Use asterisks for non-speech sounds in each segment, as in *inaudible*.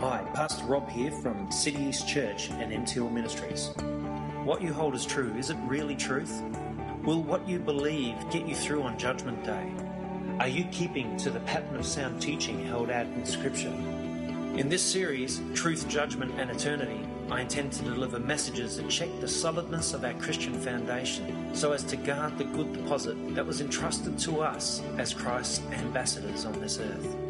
Hi, Pastor Rob here from City East Church and MTL Ministries. What you hold as true, is it really truth? Will what you believe get you through on Judgment Day? Are you keeping to the pattern of sound teaching held out in Scripture? In this series, Truth, Judgment and Eternity, I intend to deliver messages that check the solidness of our Christian foundation so as to guard the good deposit that was entrusted to us as Christ's ambassadors on this earth.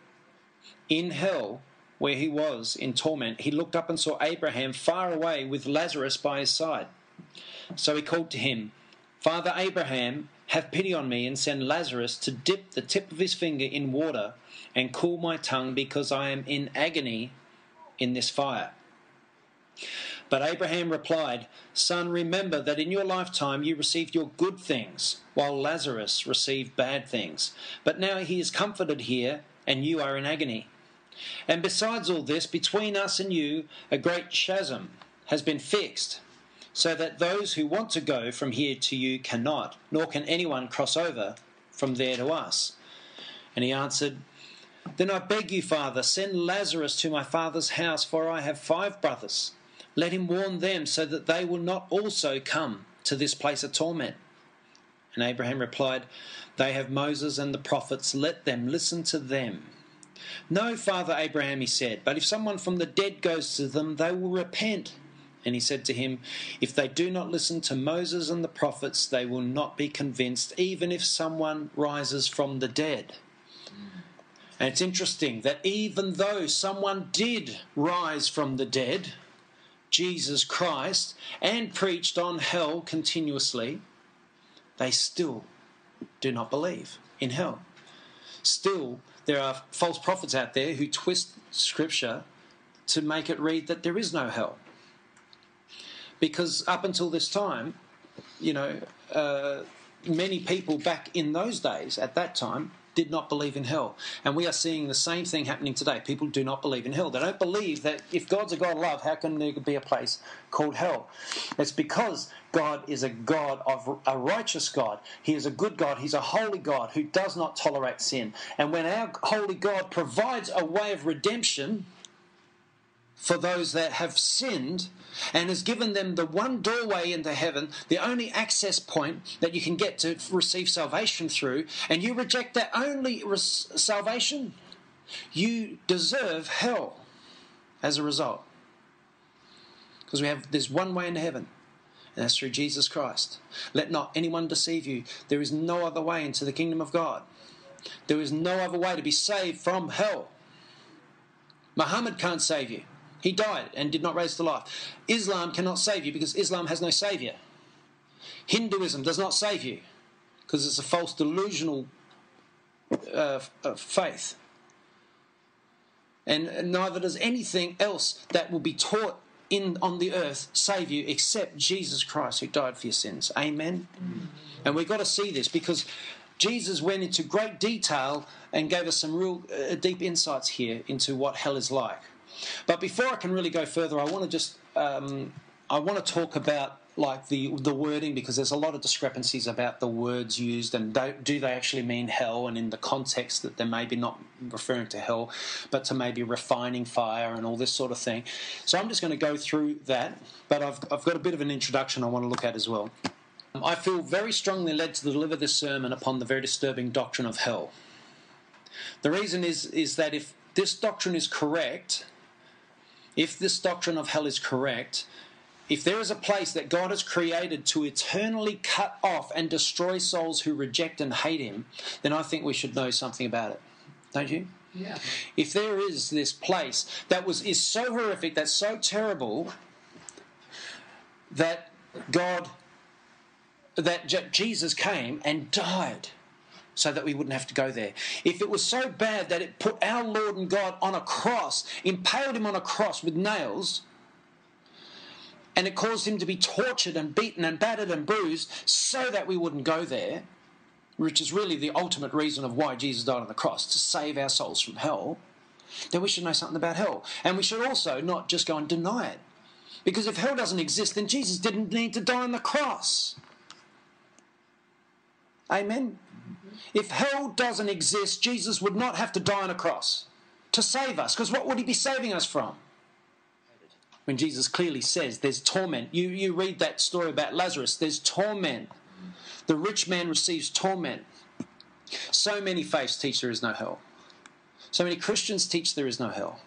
In hell, where he was in torment, he looked up and saw Abraham far away with Lazarus by his side. So he called to him, Father Abraham, have pity on me and send Lazarus to dip the tip of his finger in water and cool my tongue because I am in agony in this fire. But Abraham replied, Son, remember that in your lifetime you received your good things, while Lazarus received bad things. But now he is comforted here, and you are in agony. And besides all this, between us and you, a great chasm has been fixed, so that those who want to go from here to you cannot, nor can anyone cross over from there to us. And he answered, Then I beg you, Father, send Lazarus to my father's house, for I have five brothers let him warn them so that they will not also come to this place of torment. And Abraham replied, They have Moses and the prophets, let them listen to them. No, Father Abraham, he said, but if someone from the dead goes to them, they will repent. And he said to him, If they do not listen to Moses and the prophets, they will not be convinced, even if someone rises from the dead. And it's interesting that even though someone did rise from the dead, Jesus Christ and preached on hell continuously, they still do not believe in hell. Still, there are false prophets out there who twist scripture to make it read that there is no hell. Because up until this time, you know, uh, many people back in those days, at that time, did not believe in hell. And we are seeing the same thing happening today. People do not believe in hell. They don't believe that if God's a God of love, how can there be a place called hell? It's because God is a God of a righteous God. He is a good God. He's a holy God who does not tolerate sin. And when our holy God provides a way of redemption, for those that have sinned and has given them the one doorway into heaven, the only access point that you can get to receive salvation through, and you reject that only res- salvation, you deserve hell as a result. Because we have this one way into heaven, that's through Jesus Christ. Let not anyone deceive you. There is no other way into the kingdom of God. There is no other way to be saved from hell. Muhammad can't save you. He died and did not raise to life. Islam cannot save you because Islam has no savior. Hinduism does not save you because it's a false delusional uh, uh, faith. And neither does anything else that will be taught in on the earth save you except Jesus Christ who died for your sins. Amen. Mm-hmm. And we've got to see this because Jesus went into great detail and gave us some real uh, deep insights here into what hell is like. But before I can really go further, I want to just um, I want to talk about like the the wording because there's a lot of discrepancies about the words used and do, do they actually mean hell and in the context that they're maybe not referring to hell but to maybe refining fire and all this sort of thing. So i'm just going to go through that but i've, I've got a bit of an introduction i want to look at as well. I feel very strongly led to deliver this sermon upon the very disturbing doctrine of hell. The reason is is that if this doctrine is correct if this doctrine of hell is correct, if there is a place that God has created to eternally cut off and destroy souls who reject and hate Him, then I think we should know something about it. Don't you? Yeah. If there is this place that was is so horrific, that's so terrible, that God, that Jesus came and died so that we wouldn't have to go there. If it was so bad that it put our Lord and God on a cross, impaled him on a cross with nails, and it caused him to be tortured and beaten and battered and bruised so that we wouldn't go there, which is really the ultimate reason of why Jesus died on the cross, to save our souls from hell, then we should know something about hell. And we should also not just go and deny it. Because if hell doesn't exist, then Jesus didn't need to die on the cross. Amen? If hell doesn't exist, Jesus would not have to die on a cross to save us. Because what would he be saving us from? When Jesus clearly says there's torment. You, you read that story about Lazarus, there's torment. The rich man receives torment. So many faiths teach there is no hell. So many Christians teach there is no hell.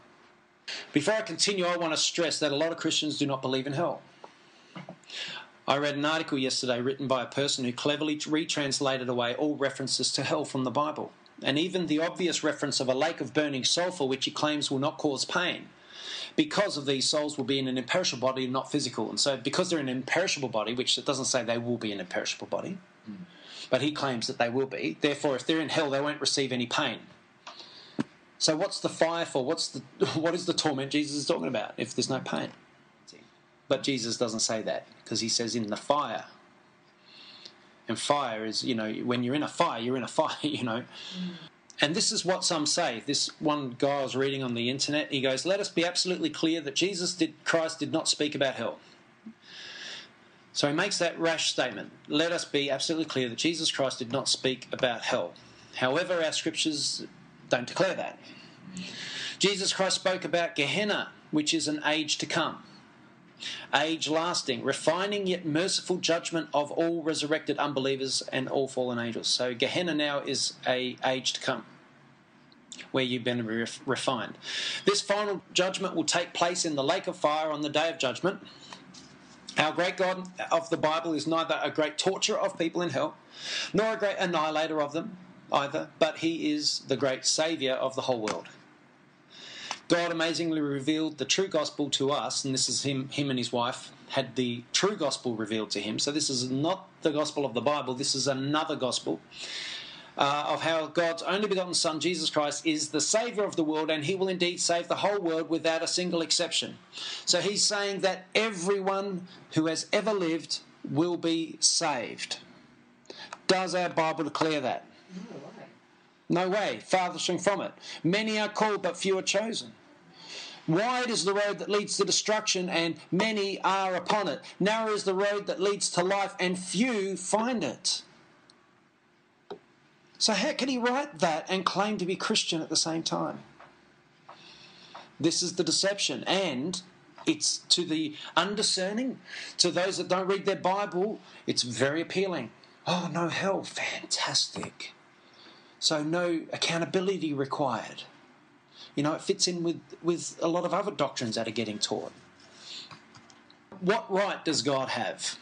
Before I continue, I want to stress that a lot of Christians do not believe in hell. I read an article yesterday written by a person who cleverly retranslated away all references to hell from the Bible, and even the obvious reference of a lake of burning sulfur, which he claims will not cause pain. Because of these souls will be in an imperishable body, not physical. And so, because they're in an imperishable body, which it doesn't say they will be an imperishable body, mm. but he claims that they will be, therefore, if they're in hell, they won't receive any pain. So what's the fire for? What's the *laughs* what is the torment Jesus is talking about if there's no pain? But Jesus doesn't say that because he says in the fire. And fire is, you know, when you're in a fire, you're in a *laughs* fire, you know. Mm. And this is what some say. This one guy I was reading on the internet, he goes, Let us be absolutely clear that Jesus did Christ did not speak about hell. So he makes that rash statement. Let us be absolutely clear that Jesus Christ did not speak about hell. However, our scriptures don't declare that. Jesus Christ spoke about Gehenna, which is an age to come. Age lasting, refining yet merciful judgment of all resurrected unbelievers and all fallen angels. So Gehenna now is a age to come where you've been refined. This final judgment will take place in the lake of fire on the day of judgment. Our great God of the Bible is neither a great torturer of people in hell, nor a great annihilator of them either, but he is the great Saviour of the whole world. God amazingly revealed the true gospel to us, and this is him, him and his wife had the true gospel revealed to him. So this is not the gospel of the Bible, this is another gospel. Uh, of how God's only begotten Son, Jesus Christ, is the Saviour of the world, and He will indeed save the whole world without a single exception. So He's saying that everyone who has ever lived will be saved. Does our Bible declare that? No way, farthest from it. Many are called, but few are chosen. Wide is the road that leads to destruction, and many are upon it. Narrow is the road that leads to life, and few find it. So, how can he write that and claim to be Christian at the same time? This is the deception, and it's to the undiscerning, to those that don't read their Bible, it's very appealing. Oh, no hell, fantastic. So no accountability required. You know, it fits in with, with a lot of other doctrines that are getting taught. What right does God have?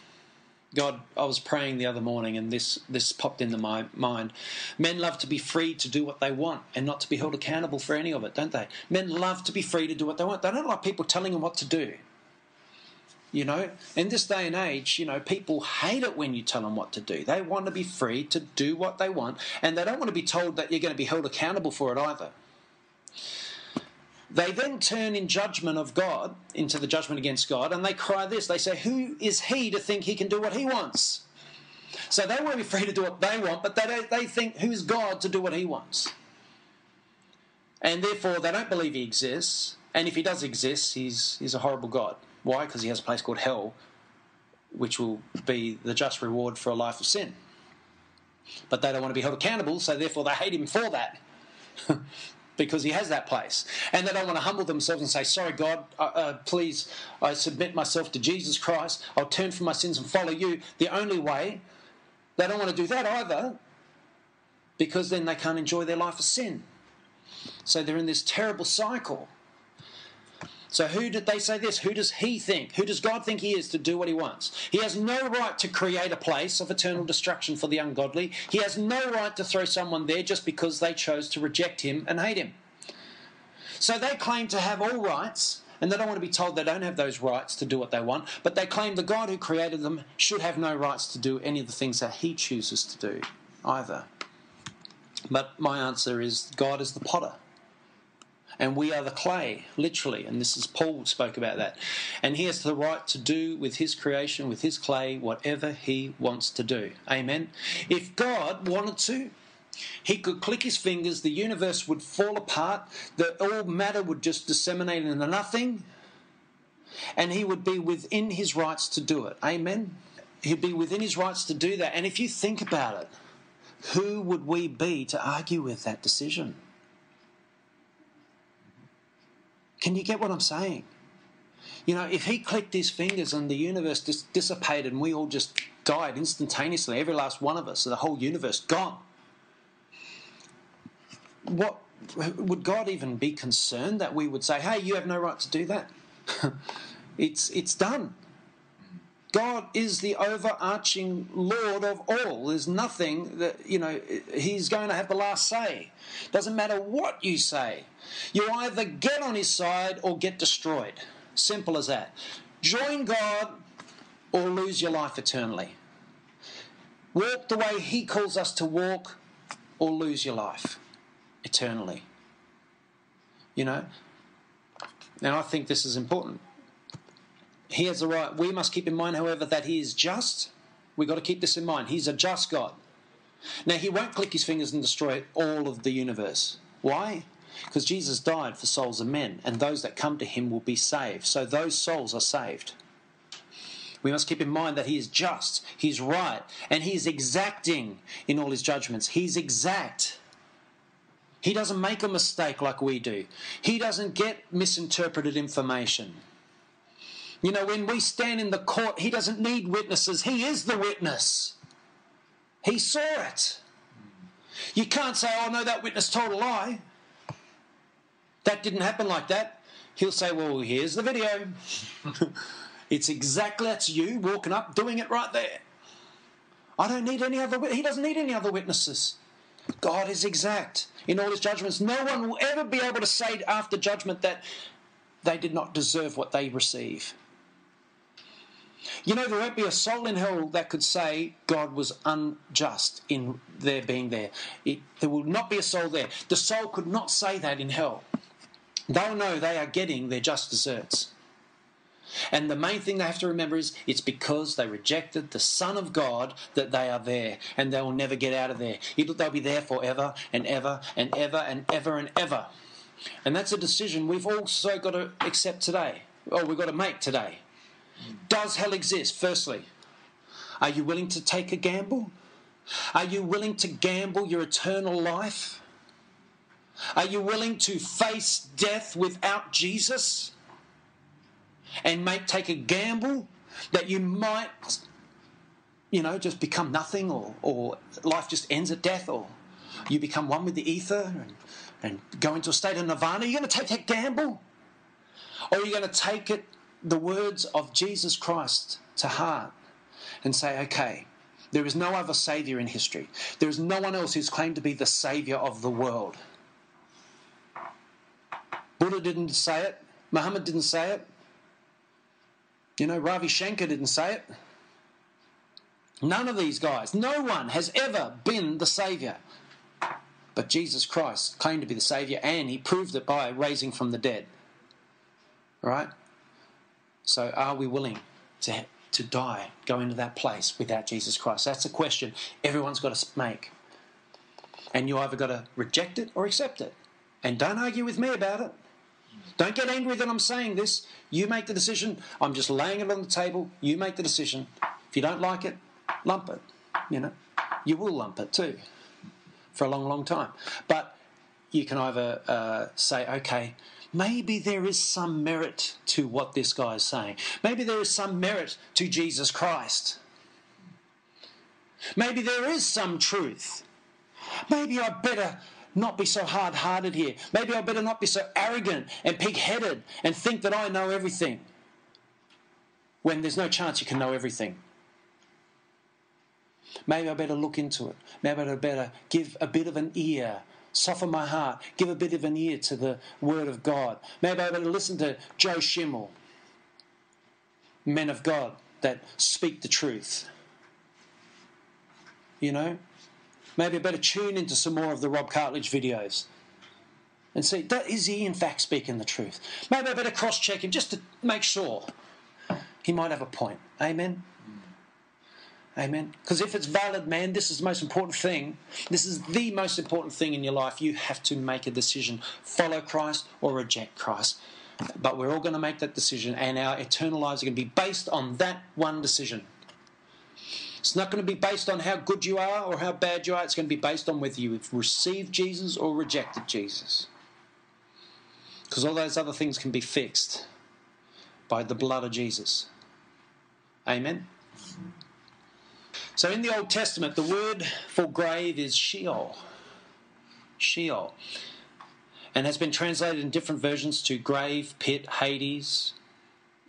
God, I was praying the other morning and this, this popped into my mind. Men love to be free to do what they want and not to be held accountable for any of it, don't they? Men love to be free to do what they want. They don't like people telling them what to do. You know, in this day and age, you know, people hate it when you tell them what to do. They want to be free to do what they want, and they don't want to be told that you're going to be held accountable for it either. They then turn in judgment of God into the judgment against God, and they cry this. They say, Who is he to think he can do what he wants? So they want to be free to do what they want, but they, they think, Who's God to do what he wants? And therefore, they don't believe he exists, and if he does exist, he's, he's a horrible God. Why? Because he has a place called hell, which will be the just reward for a life of sin. But they don't want to be held accountable, so therefore they hate him for that. *laughs* because he has that place. And they don't want to humble themselves and say, Sorry, God, uh, uh, please, I submit myself to Jesus Christ. I'll turn from my sins and follow you. The only way, they don't want to do that either because then they can't enjoy their life of sin. So they're in this terrible cycle. So who did they say this? Who does he think? Who does God think he is to do what he wants? He has no right to create a place of eternal destruction for the ungodly. He has no right to throw someone there just because they chose to reject him and hate him. So they claim to have all rights and they don't want to be told they don't have those rights to do what they want, but they claim the God who created them should have no rights to do any of the things that He chooses to do either. But my answer is God is the potter. And we are the clay, literally. And this is Paul spoke about that. And he has the right to do with his creation, with his clay, whatever he wants to do. Amen. If God wanted to, he could click his fingers, the universe would fall apart, the all matter would just disseminate into nothing, and he would be within his rights to do it. Amen. He'd be within his rights to do that. And if you think about it, who would we be to argue with that decision? Can you get what I'm saying? You know, if he clicked his fingers and the universe just dissipated and we all just died instantaneously, every last one of us, the whole universe gone, what would God even be concerned that we would say, "Hey, you have no right to do that"? *laughs* it's it's done. God is the overarching Lord of all. There's nothing that, you know, He's going to have the last say. Doesn't matter what you say. You either get on His side or get destroyed. Simple as that. Join God or lose your life eternally. Walk the way He calls us to walk or lose your life eternally. You know? And I think this is important. He has the right. We must keep in mind, however, that He is just. We've got to keep this in mind. He's a just God. Now, He won't click His fingers and destroy all of the universe. Why? Because Jesus died for souls of men, and those that come to Him will be saved. So those souls are saved. We must keep in mind that He is just, He's right, and He's exacting in all His judgments. He's exact. He doesn't make a mistake like we do, He doesn't get misinterpreted information. You know, when we stand in the court, he doesn't need witnesses. He is the witness. He saw it. You can't say, oh, no, that witness told a lie. That didn't happen like that. He'll say, well, here's the video. *laughs* it's exactly that's you walking up, doing it right there. I don't need any other. He doesn't need any other witnesses. God is exact in all his judgments. No one will ever be able to say after judgment that they did not deserve what they receive. You know, there won't be a soul in hell that could say God was unjust in their being there. It, there will not be a soul there. The soul could not say that in hell. They'll know they are getting their just deserts. And the main thing they have to remember is it's because they rejected the Son of God that they are there and they will never get out of there. They'll be there forever and ever and ever and ever and ever. And that's a decision we've also got to accept today, or we've got to make today. Does hell exist? Firstly, are you willing to take a gamble? Are you willing to gamble your eternal life? Are you willing to face death without Jesus? And make take a gamble that you might, you know, just become nothing or, or life just ends at death or you become one with the ether and, and go into a state of nirvana? Are you going to take that gamble? Or are you going to take it the words of Jesus Christ to heart and say, okay, there is no other Saviour in history. There is no one else who's claimed to be the Saviour of the world. Buddha didn't say it. Muhammad didn't say it. You know, Ravi Shankar didn't say it. None of these guys, no one has ever been the Saviour. But Jesus Christ claimed to be the Saviour and he proved it by raising from the dead. Right? So, are we willing to, to die, go into that place without Jesus Christ? That's a question everyone's got to make. And you either got to reject it or accept it. And don't argue with me about it. Don't get angry that I'm saying this. You make the decision. I'm just laying it on the table. You make the decision. If you don't like it, lump it. You know, you will lump it too for a long, long time. But you can either uh, say, okay, maybe there is some merit to what this guy is saying. Maybe there is some merit to Jesus Christ. Maybe there is some truth. Maybe I better not be so hard hearted here. Maybe I better not be so arrogant and pig headed and think that I know everything when there's no chance you can know everything. Maybe I better look into it. Maybe I better give a bit of an ear soften my heart, give a bit of an ear to the word of God. Maybe I better listen to Joe Schimmel, men of God that speak the truth. You know? Maybe I better tune into some more of the Rob Cartledge videos and see, is he in fact speaking the truth? Maybe I better cross check him just to make sure. He might have a point. Amen? Amen. Because if it's valid, man, this is the most important thing. This is the most important thing in your life. You have to make a decision follow Christ or reject Christ. But we're all going to make that decision, and our eternal lives are going to be based on that one decision. It's not going to be based on how good you are or how bad you are. It's going to be based on whether you've received Jesus or rejected Jesus. Because all those other things can be fixed by the blood of Jesus. Amen. So in the Old Testament, the word for grave is Sheol. Sheol. And has been translated in different versions to grave, pit, Hades,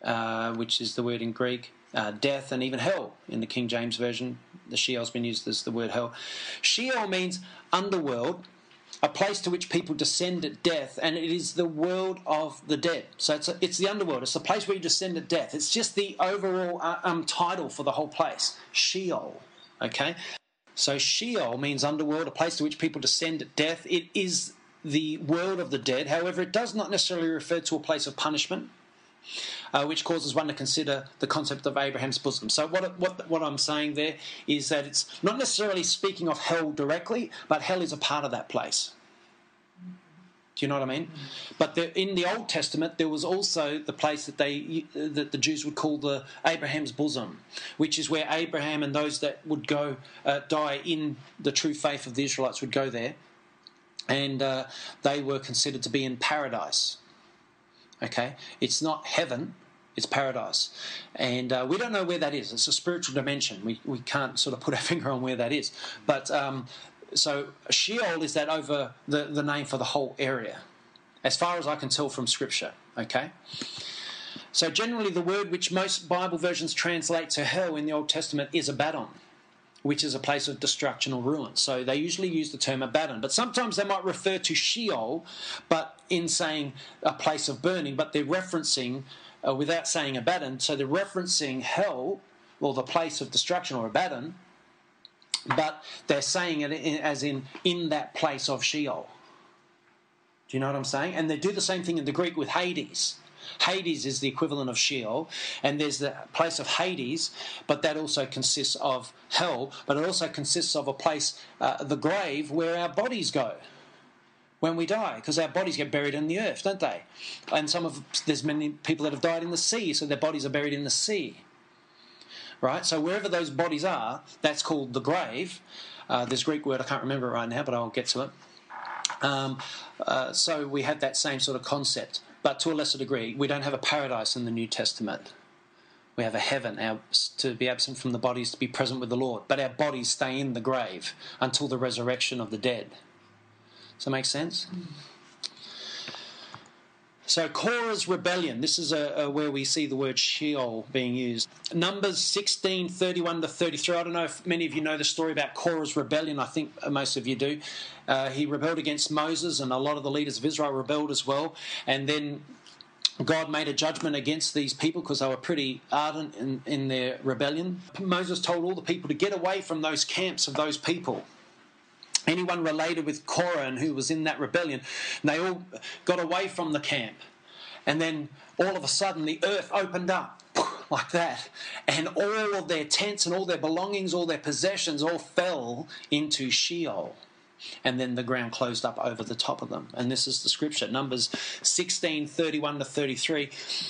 uh, which is the word in Greek, uh, death, and even hell in the King James Version. The Sheol's been used as the word hell. Sheol means underworld, a place to which people descend at death, and it is the world of the dead. So it's, a, it's the underworld. It's the place where you descend at death. It's just the overall uh, um, title for the whole place, Sheol. Okay, so Sheol means underworld, a place to which people descend at death. It is the world of the dead. However, it does not necessarily refer to a place of punishment. Uh, which causes one to consider the concept of Abraham's bosom. So, what, what, what I'm saying there is that it's not necessarily speaking of hell directly, but hell is a part of that place. Do you know what I mean? But the, in the Old Testament, there was also the place that they that the Jews would call the Abraham's bosom, which is where Abraham and those that would go uh, die in the true faith of the Israelites would go there, and uh, they were considered to be in paradise. Okay, it's not heaven, it's paradise. And uh, we don't know where that is. It's a spiritual dimension. We, we can't sort of put our *laughs* finger on where that is. But um, so Sheol is that over the, the name for the whole area, as far as I can tell from Scripture. Okay? So generally, the word which most Bible versions translate to hell in the Old Testament is Abaddon which is a place of destruction or ruin. So they usually use the term Abaddon, but sometimes they might refer to Sheol, but in saying a place of burning, but they're referencing uh, without saying Abaddon. So they're referencing hell or the place of destruction or Abaddon, but they're saying it as in in that place of Sheol. Do you know what I'm saying? And they do the same thing in the Greek with Hades. Hades is the equivalent of Sheol, and there's the place of Hades, but that also consists of hell, but it also consists of a place, uh, the grave, where our bodies go when we die, because our bodies get buried in the earth, don't they? And some of there's many people that have died in the sea, so their bodies are buried in the sea. Right? So wherever those bodies are, that's called the grave. Uh, there's a Greek word I can't remember it right now, but I'll get to it. Um, uh, so we have that same sort of concept, but to a lesser degree. We don't have a paradise in the New Testament. We have a heaven our, to be absent from the bodies, to be present with the Lord. But our bodies stay in the grave until the resurrection of the dead. Does that make sense? So Korah's rebellion. This is a, a, where we see the word Sheol being used. Numbers 16, 31 to 33. I don't know if many of you know the story about Korah's rebellion. I think most of you do. Uh, he rebelled against Moses, and a lot of the leaders of Israel rebelled as well. And then God made a judgment against these people because they were pretty ardent in, in their rebellion. Moses told all the people to get away from those camps of those people anyone related with Korah and who was in that rebellion, they all got away from the camp. And then all of a sudden the earth opened up *laughs* like that, and all of their tents and all their belongings, all their possessions, all fell into Sheol and then the ground closed up over the top of them. And this is the scripture, Numbers 16 31 to 33.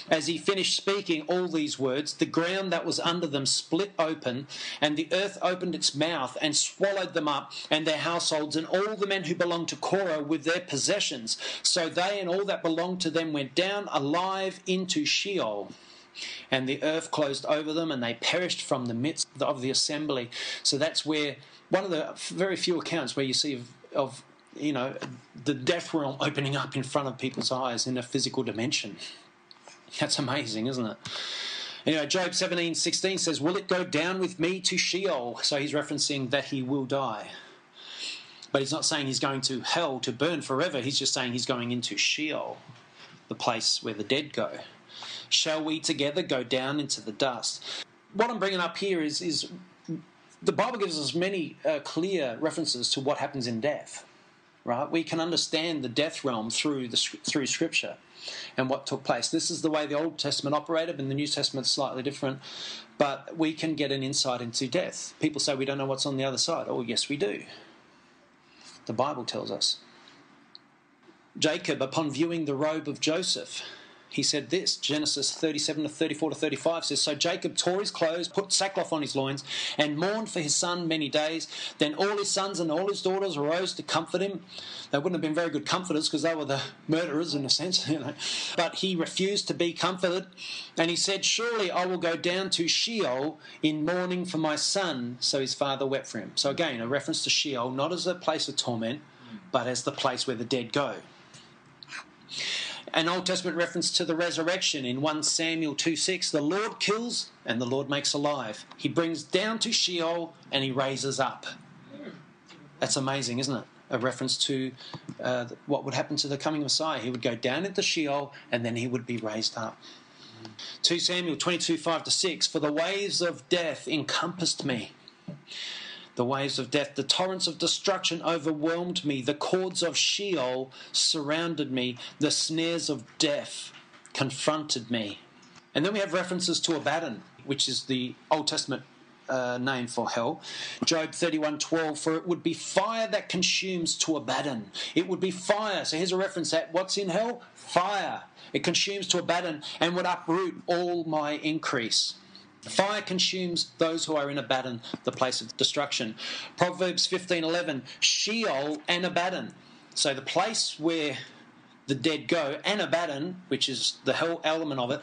As he finished speaking all these words, the ground that was under them split open, and the earth opened its mouth and swallowed them up and their households and all the men who belonged to Korah with their possessions. So they and all that belonged to them went down alive into Sheol and the earth closed over them, and they perished from the midst of the assembly. So that's where one of the very few accounts where you see of, of you know the death realm opening up in front of people's eyes in a physical dimension. That's amazing, isn't it? Anyway, Job seventeen sixteen says, Will it go down with me to Sheol? So he's referencing that he will die. But he's not saying he's going to hell to burn forever. He's just saying he's going into Sheol, the place where the dead go. Shall we together go down into the dust? What I'm bringing up here is, is the Bible gives us many uh, clear references to what happens in death. Right? We can understand the death realm through the through Scripture and what took place. This is the way the Old Testament operated, and the New Testament is slightly different. But we can get an insight into death. People say we don't know what's on the other side. Oh, yes, we do. The Bible tells us. Jacob, upon viewing the robe of Joseph, he said this Genesis 37 to 34 to 35 says, So Jacob tore his clothes, put sackcloth on his loins, and mourned for his son many days. Then all his sons and all his daughters arose to comfort him. They wouldn't have been very good comforters because they were the murderers in a sense, *laughs* you know. But he refused to be comforted, and he said, Surely I will go down to Sheol in mourning for my son. So his father wept for him. So again, a reference to Sheol, not as a place of torment, but as the place where the dead go an Old Testament reference to the resurrection in 1 Samuel 2 6. The Lord kills and the Lord makes alive. He brings down to Sheol and he raises up. That's amazing, isn't it? A reference to uh, what would happen to the coming Messiah. He would go down into Sheol and then he would be raised up. 2 Samuel 22 5 to 6. For the waves of death encompassed me the waves of death, the torrents of destruction overwhelmed me, the cords of Sheol surrounded me, the snares of death confronted me. And then we have references to Abaddon, which is the Old Testament uh, name for hell. Job 31:12 for it would be fire that consumes to Abaddon. It would be fire. So here's a reference at what's in hell? Fire. It consumes to Abaddon and would uproot all my increase. Fire consumes those who are in Abaddon, the place of destruction. Proverbs 15:11, Sheol and Abaddon. So the place where the dead go, and Abaddon, which is the hell element of it,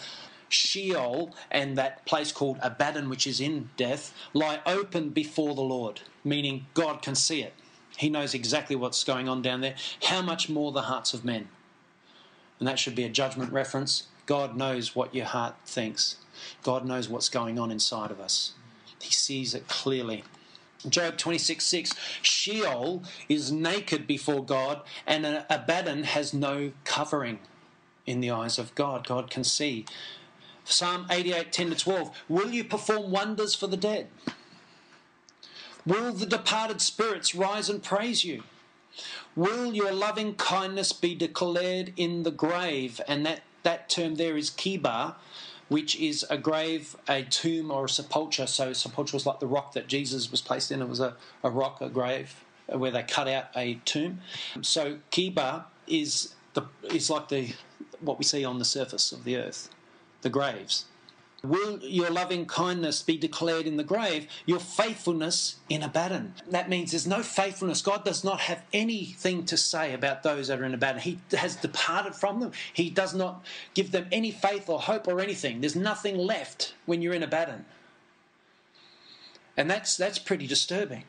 Sheol and that place called Abaddon, which is in death, lie open before the Lord, meaning God can see it. He knows exactly what's going on down there. How much more the hearts of men? And that should be a judgment reference. God knows what your heart thinks. God knows what's going on inside of us. He sees it clearly. Job 26 6 Sheol is naked before God, and Abaddon has no covering in the eyes of God. God can see. Psalm 88 10 to 12 Will you perform wonders for the dead? Will the departed spirits rise and praise you? Will your loving kindness be declared in the grave? And that, that term there is kibar, which is a grave, a tomb, or a sepulchre. So, sepulchre was like the rock that Jesus was placed in. It was a, a rock, a grave, where they cut out a tomb. So, Kibar is the is like the what we see on the surface of the earth, the graves. Will your loving kindness be declared in the grave, your faithfulness in Abaddon? That means there's no faithfulness. God does not have anything to say about those that are in Abaddon. He has departed from them. He does not give them any faith or hope or anything. There's nothing left when you're in Abaddon. And that's, that's pretty disturbing.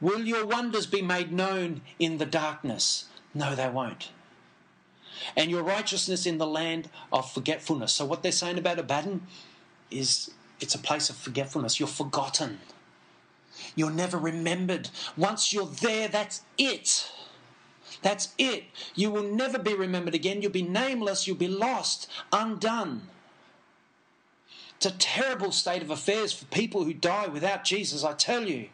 Will your wonders be made known in the darkness? No, they won't and your righteousness in the land of forgetfulness. So, what they're saying about Abaddon is it's a place of forgetfulness. You're forgotten, you're never remembered. Once you're there, that's it. That's it. You will never be remembered again. You'll be nameless. You'll be lost, undone. It's a terrible state of affairs for people who die without Jesus, I tell you.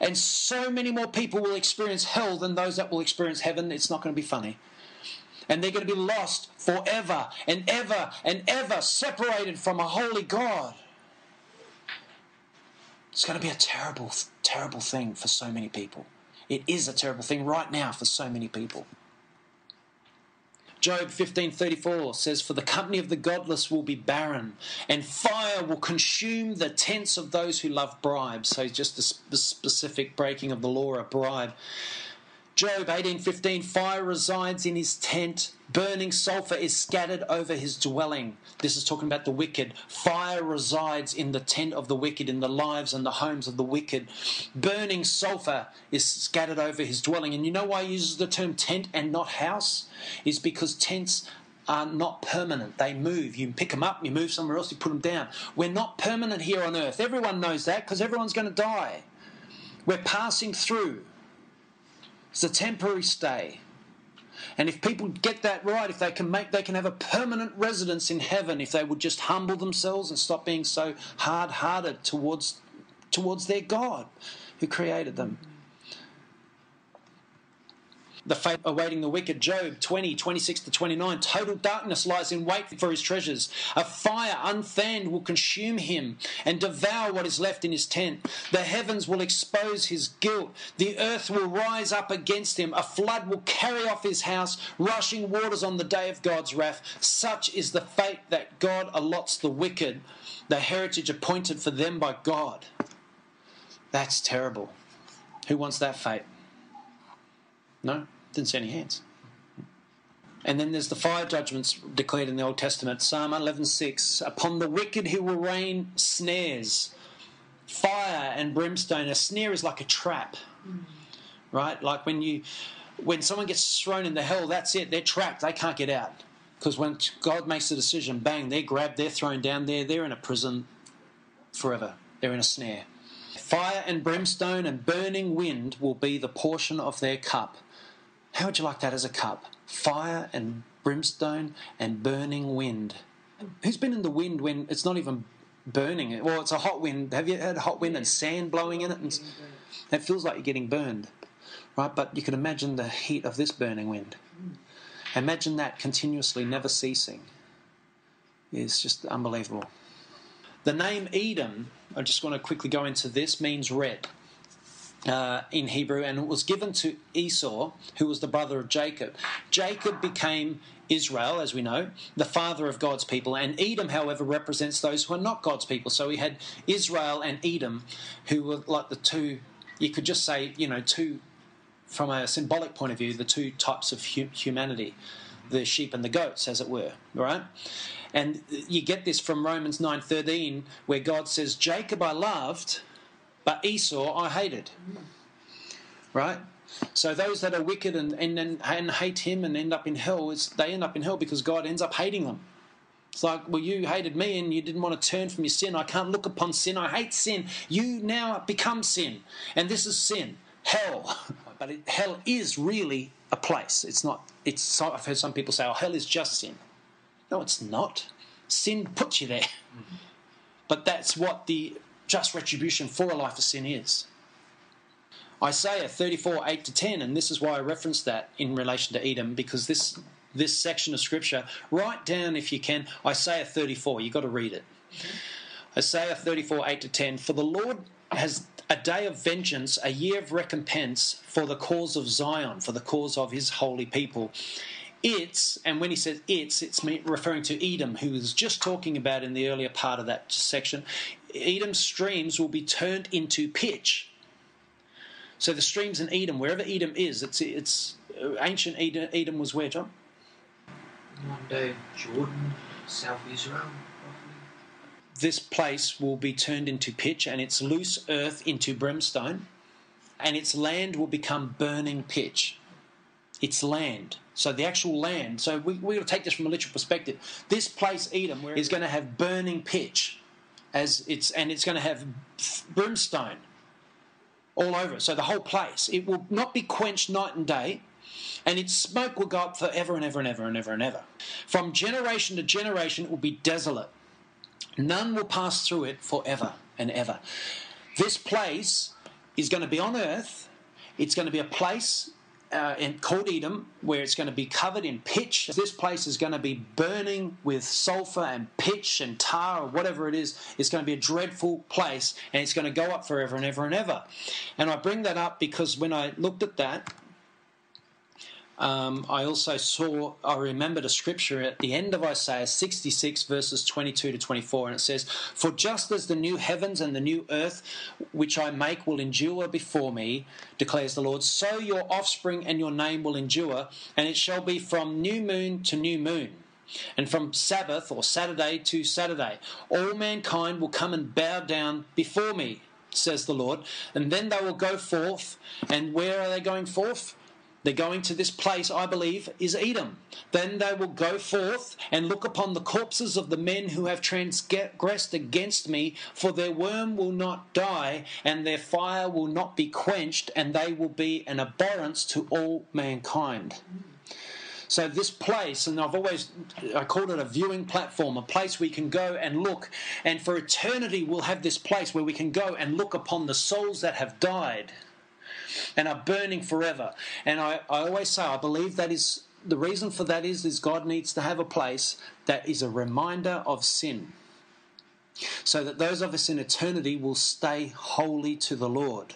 And so many more people will experience hell than those that will experience heaven. It's not going to be funny and they're going to be lost forever and ever and ever, separated from a holy God. It's going to be a terrible, terrible thing for so many people. It is a terrible thing right now for so many people. Job 15:34 says for the company of the godless will be barren and fire will consume the tents of those who love bribes so just a specific breaking of the law a bribe Job 18:15 Fire resides in his tent burning sulfur is scattered over his dwelling this is talking about the wicked fire resides in the tent of the wicked in the lives and the homes of the wicked burning sulfur is scattered over his dwelling and you know why he uses the term tent and not house is because tents are not permanent. They move. You pick them up, you move somewhere else, you put them down. We're not permanent here on earth. Everyone knows that because everyone's going to die. We're passing through. It's a temporary stay. And if people get that right, if they can make, they can have a permanent residence in heaven if they would just humble themselves and stop being so hard-hearted towards towards their God who created them the fate awaiting the wicked. Job 20, 26 to 29. Total darkness lies in wait for his treasures. A fire unfanned will consume him and devour what is left in his tent. The heavens will expose his guilt. The earth will rise up against him. A flood will carry off his house, rushing waters on the day of God's wrath. Such is the fate that God allots the wicked, the heritage appointed for them by God. That's terrible. Who wants that fate? No? Didn't see any hands. And then there's the fire judgments declared in the Old Testament. Psalm 11:6. Upon the wicked he will rain snares, fire and brimstone. A snare is like a trap, right? Like when you, when someone gets thrown into hell, that's it. They're trapped. They can't get out because when God makes the decision, bang, they're grabbed. They're thrown down there. They're in a prison forever. They're in a snare. Fire and brimstone and burning wind will be the portion of their cup. How would you like that as a cup? Fire and brimstone and burning wind. Who's been in the wind when it's not even burning? Well, it's a hot wind. Have you had a hot wind and sand blowing in it? And it feels like you're getting burned, right? But you can imagine the heat of this burning wind. Hmm. Imagine that continuously, never ceasing. It's just unbelievable. The name Edom, I just want to quickly go into this, means red uh, in Hebrew, and it was given to Esau, who was the brother of Jacob. Jacob became Israel, as we know, the father of God's people, and Edom, however, represents those who are not God's people. So we had Israel and Edom, who were like the two, you could just say, you know, two, from a symbolic point of view, the two types of humanity, the sheep and the goats, as it were, right? And you get this from Romans 9:13, where God says, Jacob I loved, but Esau I hated. Right? So those that are wicked and, and, and hate him and end up in hell, they end up in hell because God ends up hating them. It's like, well, you hated me and you didn't want to turn from your sin. I can't look upon sin. I hate sin. You now become sin. And this is sin. Hell. *laughs* But it, hell is really a place. It's not, it's, I've heard some people say, oh, hell is just sin. No, it's not. Sin puts you there. Mm-hmm. But that's what the just retribution for a life of sin is. Isaiah 34, 8 to 10, and this is why I referenced that in relation to Edom, because this this section of scripture, write down if you can Isaiah 34, you've got to read it. Isaiah 34, 8 to 10. For the Lord has a day of vengeance, a year of recompense for the cause of Zion, for the cause of his holy people. It's, and when he says it's, it's referring to Edom, who was just talking about in the earlier part of that section. Edom's streams will be turned into pitch. So the streams in Edom, wherever Edom is, it's it's uh, ancient Edom, Edom was where, John? One day Jordan, South Israel. This place will be turned into pitch, and its loose earth into brimstone, and its land will become burning pitch. Its land. So the actual land. So we we got to take this from a literal perspective. This place, Edom, is going to have burning pitch as it's and it's going to have brimstone all over it. So the whole place it will not be quenched night and day, and its smoke will go up forever and ever and ever and ever and ever. From generation to generation, it will be desolate. None will pass through it forever and ever. This place is going to be on earth. It's going to be a place uh, in, called Edom, where it's going to be covered in pitch. This place is going to be burning with sulfur and pitch and tar or whatever it is. It's going to be a dreadful place, and it's going to go up forever and ever and ever. And I bring that up because when I looked at that, um, I also saw, I remembered a scripture at the end of Isaiah 66, verses 22 to 24, and it says, For just as the new heavens and the new earth which I make will endure before me, declares the Lord, so your offspring and your name will endure, and it shall be from new moon to new moon. And from Sabbath or Saturday to Saturday, all mankind will come and bow down before me, says the Lord. And then they will go forth. And where are they going forth? They're going to this place, I believe, is Edom. Then they will go forth and look upon the corpses of the men who have transgressed against me, for their worm will not die, and their fire will not be quenched, and they will be an abhorrence to all mankind. So this place, and I've always I called it a viewing platform, a place we can go and look, and for eternity we'll have this place where we can go and look upon the souls that have died and are burning forever. And I, I always say, I believe that is the reason for that is, is God needs to have a place that is a reminder of sin. So that those of us in eternity will stay holy to the Lord.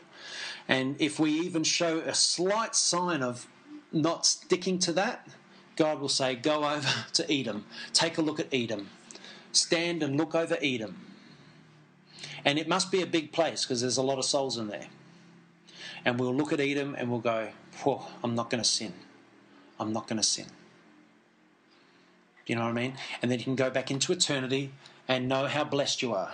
And if we even show a slight sign of not sticking to that, God will say, Go over *laughs* to Edom. Take a look at Edom. Stand and look over Edom. And it must be a big place because there's a lot of souls in there and we'll look at Edom and we'll go, Whoa, I'm not going to sin. I'm not going to sin. Do you know what I mean? And then you can go back into eternity and know how blessed you are.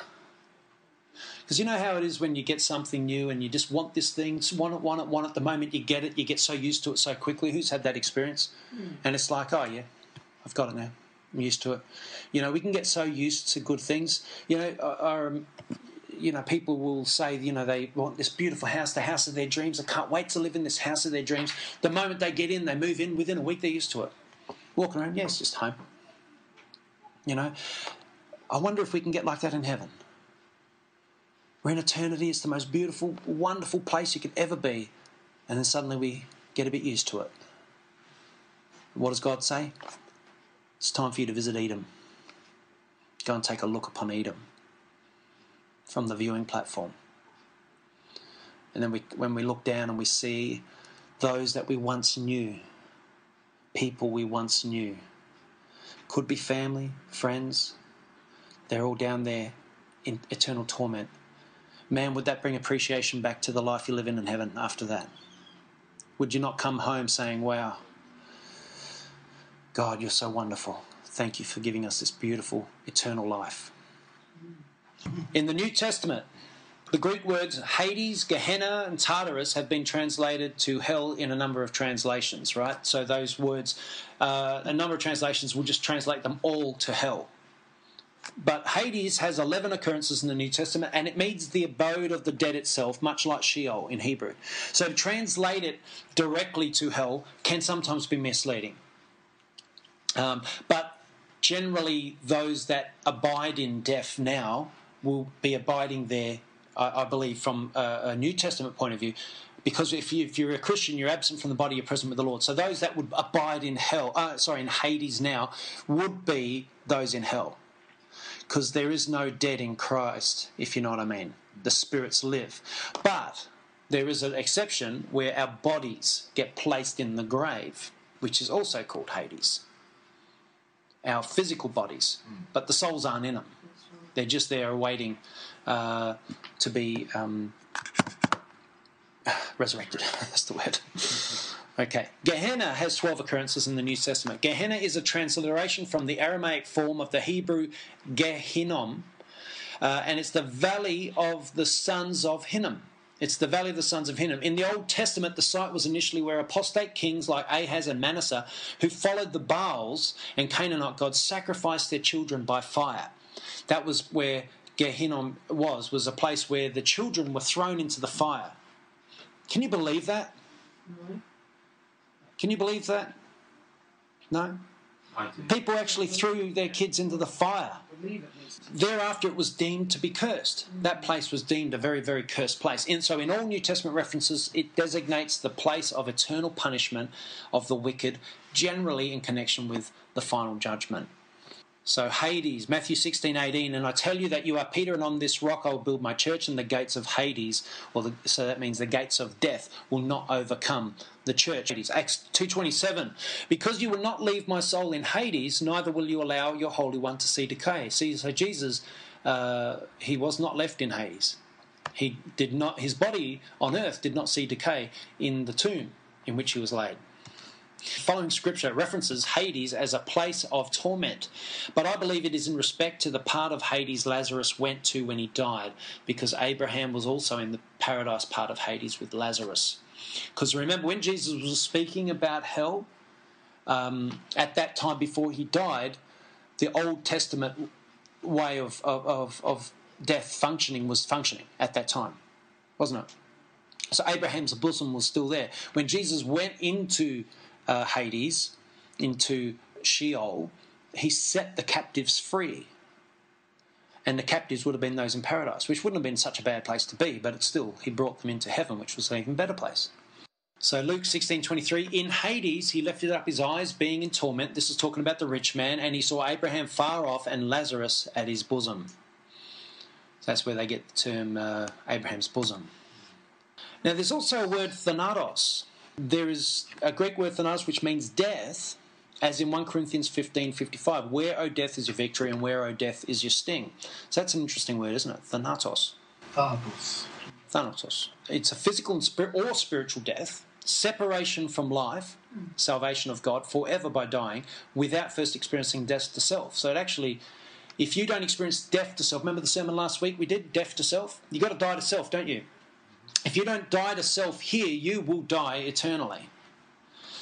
Because you know how it is when you get something new and you just want this thing, want it, want it, want it. The moment you get it, you get so used to it so quickly. Who's had that experience? Mm. And it's like, oh, yeah, I've got it now. I'm used to it. You know, we can get so used to good things. You know, I, I, you know, people will say, you know, they want this beautiful house, the house of their dreams. They can't wait to live in this house of their dreams. The moment they get in, they move in. Within a week, they're used to it. Walking around, yes, just home. You know, I wonder if we can get like that in heaven. We're in eternity. It's the most beautiful, wonderful place you could ever be. And then suddenly we get a bit used to it. What does God say? It's time for you to visit Edom. Go and take a look upon Edom from the viewing platform. And then we, when we look down and we see those that we once knew, people we once knew, could be family, friends, they're all down there in eternal torment. Man, would that bring appreciation back to the life you live in in heaven after that? Would you not come home saying, Wow, God, you're so wonderful. Thank you for giving us this beautiful eternal life. In the New Testament, the Greek words Hades, Gehenna, and Tartarus have been translated to hell in a number of translations, right? So those words, uh, a number of translations will just translate them all to hell. But Hades has 11 occurrences in the New Testament and it means the abode of the dead itself, much like Sheol in Hebrew. So to translate it directly to hell can sometimes be misleading. Um, but generally, those that abide in death now will be abiding there, I, I believe, from a, a, New Testament point of view. Because if, you, if you're a Christian, you're absent from the body, you're present with the Lord. So those that would abide in hell, uh, sorry, in Hades now, would be those in hell. Because there is no dead in Christ, if you know what I mean. The spirits live. But there is an exception where our bodies get placed in the grave, which is also called Hades. Our physical bodies, but the souls aren't in them. They're just there awaiting uh, to be um, *sighs* resurrected. *laughs* That's the word. Okay. Gehenna has 12 occurrences in the New Testament. Gehenna is a transliteration from the Aramaic form of the Hebrew Gehinnom, uh, and it's the valley of the sons of Hinnom. It's the valley of the sons of Hinnom. In the Old Testament, the site was initially where apostate kings like Ahaz and Manasseh, who followed the Baals and Canaanite gods, sacrificed their children by fire. That was where Gehinnom was, was a place where the children were thrown into the fire. Can you believe that? Can you believe that? No? People actually threw their kids into the fire. Thereafter, it was deemed to be cursed. That place was deemed a very, very cursed place. And so, in all New Testament references, it designates the place of eternal punishment of the wicked, generally in connection with the final judgment. So Hades, Matthew 16, 18, and I tell you that you are Peter, and on this rock I will build my church, and the gates of Hades, or the, so that means the gates of death, will not overcome the church. Hades, Acts 2.27, because you will not leave my soul in Hades, neither will you allow your Holy One to see decay. See, so Jesus, uh, he was not left in Hades. He did not, his body on earth did not see decay in the tomb in which he was laid. Following scripture references Hades as a place of torment, but I believe it is in respect to the part of Hades Lazarus went to when he died, because Abraham was also in the paradise part of Hades with Lazarus. Because remember, when Jesus was speaking about hell, um, at that time before he died, the Old Testament way of, of, of, of death functioning was functioning at that time, wasn't it? So Abraham's bosom was still there. When Jesus went into uh, Hades, into Sheol, he set the captives free. And the captives would have been those in paradise, which wouldn't have been such a bad place to be, but it's still, he brought them into heaven, which was an even better place. So Luke 16:23 in Hades he lifted up his eyes being in torment this is talking about the rich man and he saw Abraham far off and Lazarus at his bosom. So that's where they get the term uh, Abraham's bosom. Now there's also a word thanatos. There is a Greek word thanatos which means death as in 1 Corinthians 15:55 where o death is your victory and where o death is your sting. So that's an interesting word isn't it? Thanatos. Thanatos. Thanatos. It's a physical or spiritual death separation from life, salvation of God forever by dying, without first experiencing death to self. So it actually, if you don't experience death to self, remember the sermon last week we did death to self. You've got to die to self, don't you? If you don't die to self here, you will die eternally.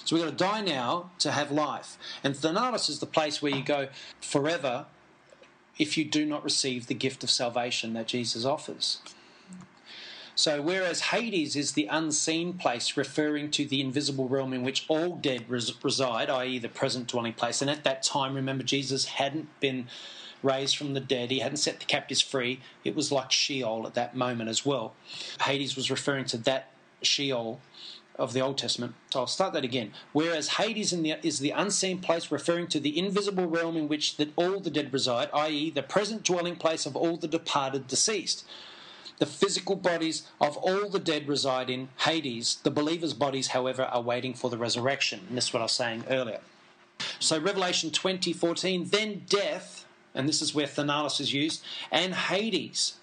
So we've got to die now to have life. And Thanatos is the place where you go forever if you do not receive the gift of salvation that Jesus offers. So, whereas Hades is the unseen place, referring to the invisible realm in which all dead res- reside, i.e., the present dwelling place, and at that time, remember, Jesus hadn't been raised from the dead, he hadn't set the captives free. It was like Sheol at that moment as well. Hades was referring to that Sheol of the Old Testament. So I'll start that again. Whereas Hades the, is the unseen place referring to the invisible realm in which the, all the dead reside, i.e., the present dwelling place of all the departed deceased. The physical bodies of all the dead reside in Hades. The believers' bodies, however, are waiting for the resurrection. And this is what I was saying earlier. So Revelation 20:14, then death, and this is where Thanatos is used, and Hades.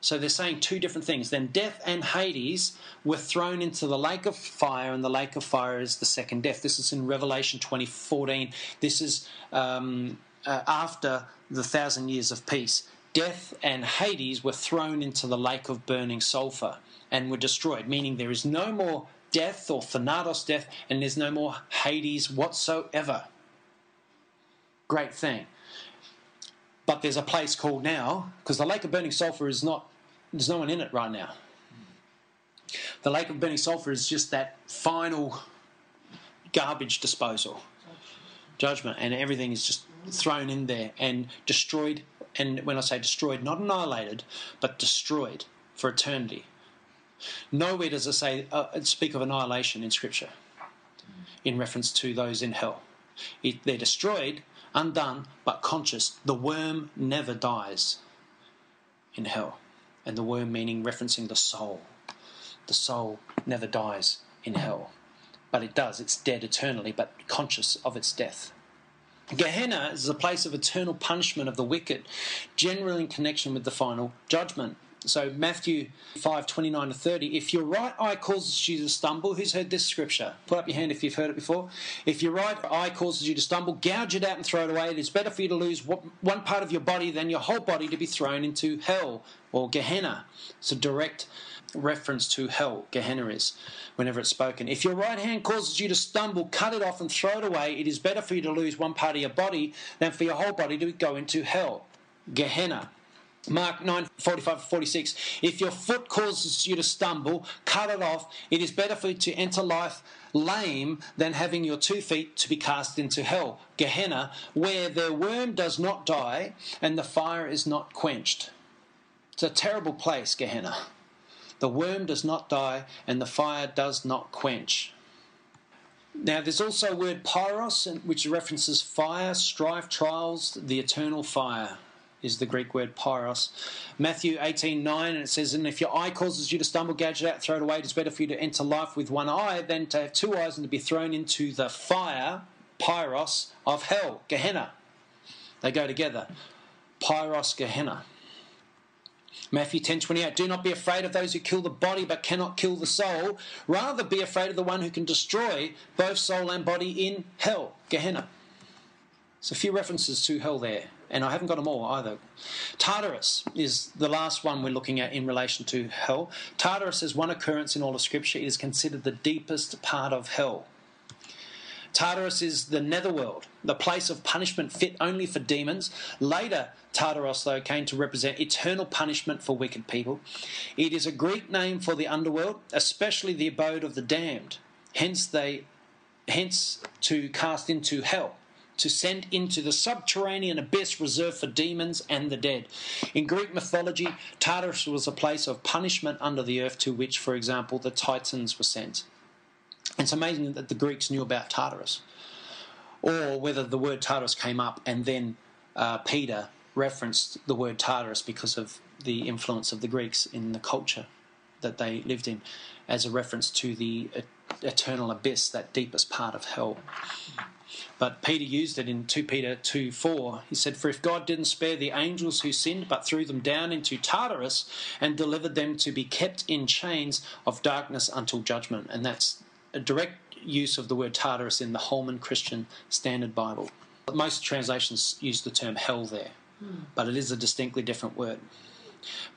So they're saying two different things. Then death and Hades were thrown into the lake of fire, and the lake of fire is the second death. This is in Revelation 20:14. This is um, uh, after the thousand years of peace death and Hades were thrown into the lake of burning sulfur and were destroyed, meaning there is no more death or thanatos death and there's no more Hades whatsoever. Great thing. But there's a place called now, because the lake of burning sulfur is not, there's no one in it right now. The lake of burning sulfur is just that final garbage disposal, judgment, and everything is just thrown in there and destroyed and when I say destroyed, not annihilated, but destroyed for eternity. Nowhere does it say uh, speak of annihilation in Scripture in reference to those in hell. It, they're destroyed, undone, but conscious. The worm never dies in hell, and the worm meaning referencing the soul. The soul never dies in hell, but it does. It's dead eternally, but conscious of its death. Gehenna is a place of eternal punishment of the wicked, generally in connection with the final judgment. So Matthew 5, 29 to 30. If your right eye causes you to stumble, who's heard this scripture? Put up your hand if you've heard it before. If your right eye causes you to stumble, gouge it out and throw it away. It is better for you to lose one part of your body than your whole body to be thrown into hell or Gehenna. It's a direct reference to hell, Gehenna is, whenever it's spoken. If your right hand causes you to stumble, cut it off and throw it away. It is better for you to lose one part of your body than for your whole body to go into hell, Gehenna. Mark 9 45 46. If your foot causes you to stumble, cut it off. It is better for you to enter life lame than having your two feet to be cast into hell, Gehenna, where their worm does not die and the fire is not quenched. It's a terrible place, Gehenna. The worm does not die, and the fire does not quench. Now, there's also a word pyros, which references fire, strife, trials, the eternal fire is the Greek word pyros. Matthew 18 9, and it says, And if your eye causes you to stumble, gouge it out, throw it away. It is better for you to enter life with one eye than to have two eyes and to be thrown into the fire, pyros, of hell, Gehenna. They go together. Pyros, Gehenna. Matthew 10:28 Do not be afraid of those who kill the body but cannot kill the soul rather be afraid of the one who can destroy both soul and body in hell Gehenna There's a few references to hell there, and I haven't got them all either. Tartarus is the last one we're looking at in relation to hell. Tartarus is one occurrence in all of Scripture. It is considered the deepest part of hell. Tartarus is the netherworld, the place of punishment fit only for demons. Later, Tartarus, though, came to represent eternal punishment for wicked people. It is a Greek name for the underworld, especially the abode of the damned. Hence, they, hence to cast into hell to send into the subterranean abyss reserved for demons and the dead. In Greek mythology, Tartarus was a place of punishment under the earth to which, for example, the Titans were sent. It's amazing that the Greeks knew about Tartarus, or whether the word Tartarus came up and then uh, Peter referenced the word Tartarus because of the influence of the Greeks in the culture that they lived in, as a reference to the eternal abyss, that deepest part of hell. But Peter used it in 2 Peter 2 4. He said, For if God didn't spare the angels who sinned, but threw them down into Tartarus and delivered them to be kept in chains of darkness until judgment. And that's a direct use of the word Tartarus in the Holman Christian Standard Bible. Most translations use the term hell there, but it is a distinctly different word.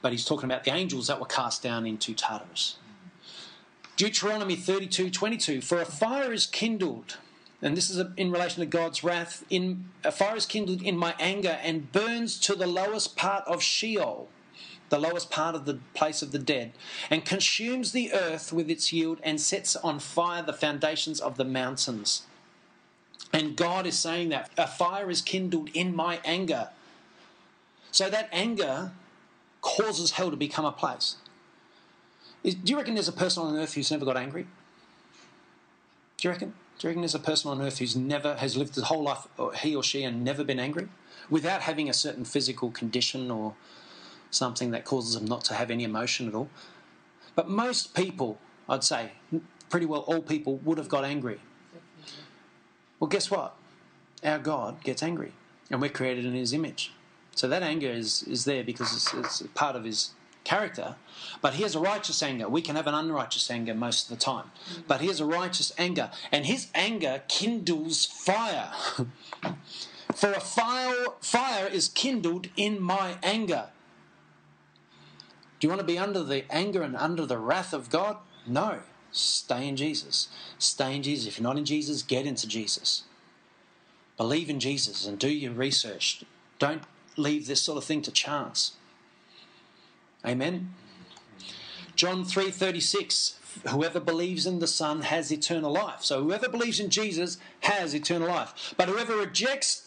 But he's talking about the angels that were cast down into Tartarus. Deuteronomy 32 22 For a fire is kindled and this is in relation to God's wrath. In a fire is kindled in my anger and burns to the lowest part of Sheol, the lowest part of the place of the dead, and consumes the earth with its yield and sets on fire the foundations of the mountains. And God is saying that a fire is kindled in my anger. So that anger causes hell to become a place. Do you reckon there's a person on earth who's never got angry? Do you reckon? Do you reckon there's a person on earth who's never has lived his whole life, or he or she, and never been angry, without having a certain physical condition or something that causes them not to have any emotion at all? But most people, I'd say, pretty well all people would have got angry. Well, guess what? Our God gets angry, and we're created in His image. So that anger is, is there because it's, it's part of His character, but he has a righteous anger. We can have an unrighteous anger most of the time, but he has a righteous anger, and his anger kindles fire. *laughs* For a fire, fire is kindled in my anger. Do you want to be under the anger and under the wrath of God? No. Stay in Jesus. Stay in Jesus. If you're not in Jesus, get into Jesus. Believe in Jesus and do your research. Don't leave this sort of thing to chance. Amen. John 3:36 Whoever believes in the Son has eternal life. So whoever believes in Jesus has eternal life. But whoever rejects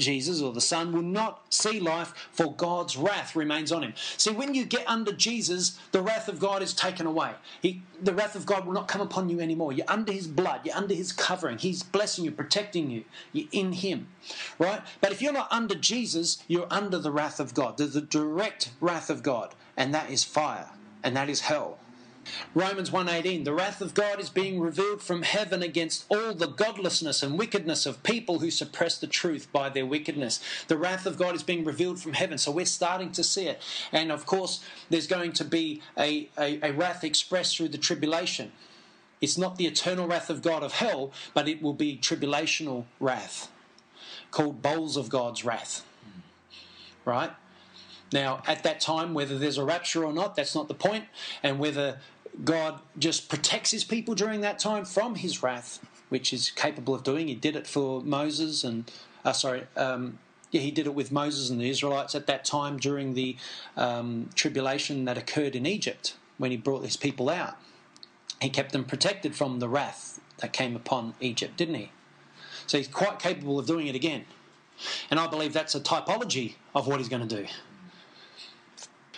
Jesus or the Son will not see life, for God's wrath remains on him. See, when you get under Jesus, the wrath of God is taken away. He, the wrath of God will not come upon you anymore. You're under His blood, you're under His covering. He's blessing you, protecting you. You're in Him, right? But if you're not under Jesus, you're under the wrath of God. There's the direct wrath of God, and that is fire, and that is hell. Romans 1:18 The wrath of God is being revealed from heaven against all the godlessness and wickedness of people who suppress the truth by their wickedness. The wrath of God is being revealed from heaven. So we're starting to see it. And of course, there's going to be a, a, a wrath expressed through the tribulation. It's not the eternal wrath of God of hell, but it will be tribulational wrath called bowls of God's wrath. Right? Now, at that time, whether there's a rapture or not, that's not the point, and whether God just protects his people during that time from his wrath, which is capable of doing. He did it for Moses and, uh, sorry, um, yeah, he did it with Moses and the Israelites at that time during the um, tribulation that occurred in Egypt when he brought his people out. He kept them protected from the wrath that came upon Egypt, didn't he? So he's quite capable of doing it again. And I believe that's a typology of what he's going to do.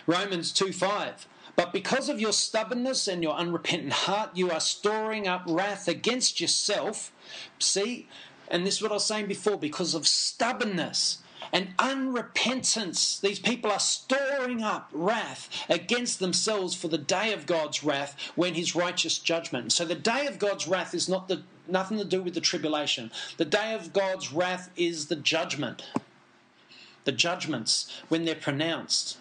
Romans 2 5. But because of your stubbornness and your unrepentant heart, you are storing up wrath against yourself. See, and this is what I was saying before because of stubbornness and unrepentance, these people are storing up wrath against themselves for the day of God's wrath when his righteous judgment. So the day of God's wrath is not the nothing to do with the tribulation. The day of God's wrath is the judgment. The judgments when they're pronounced.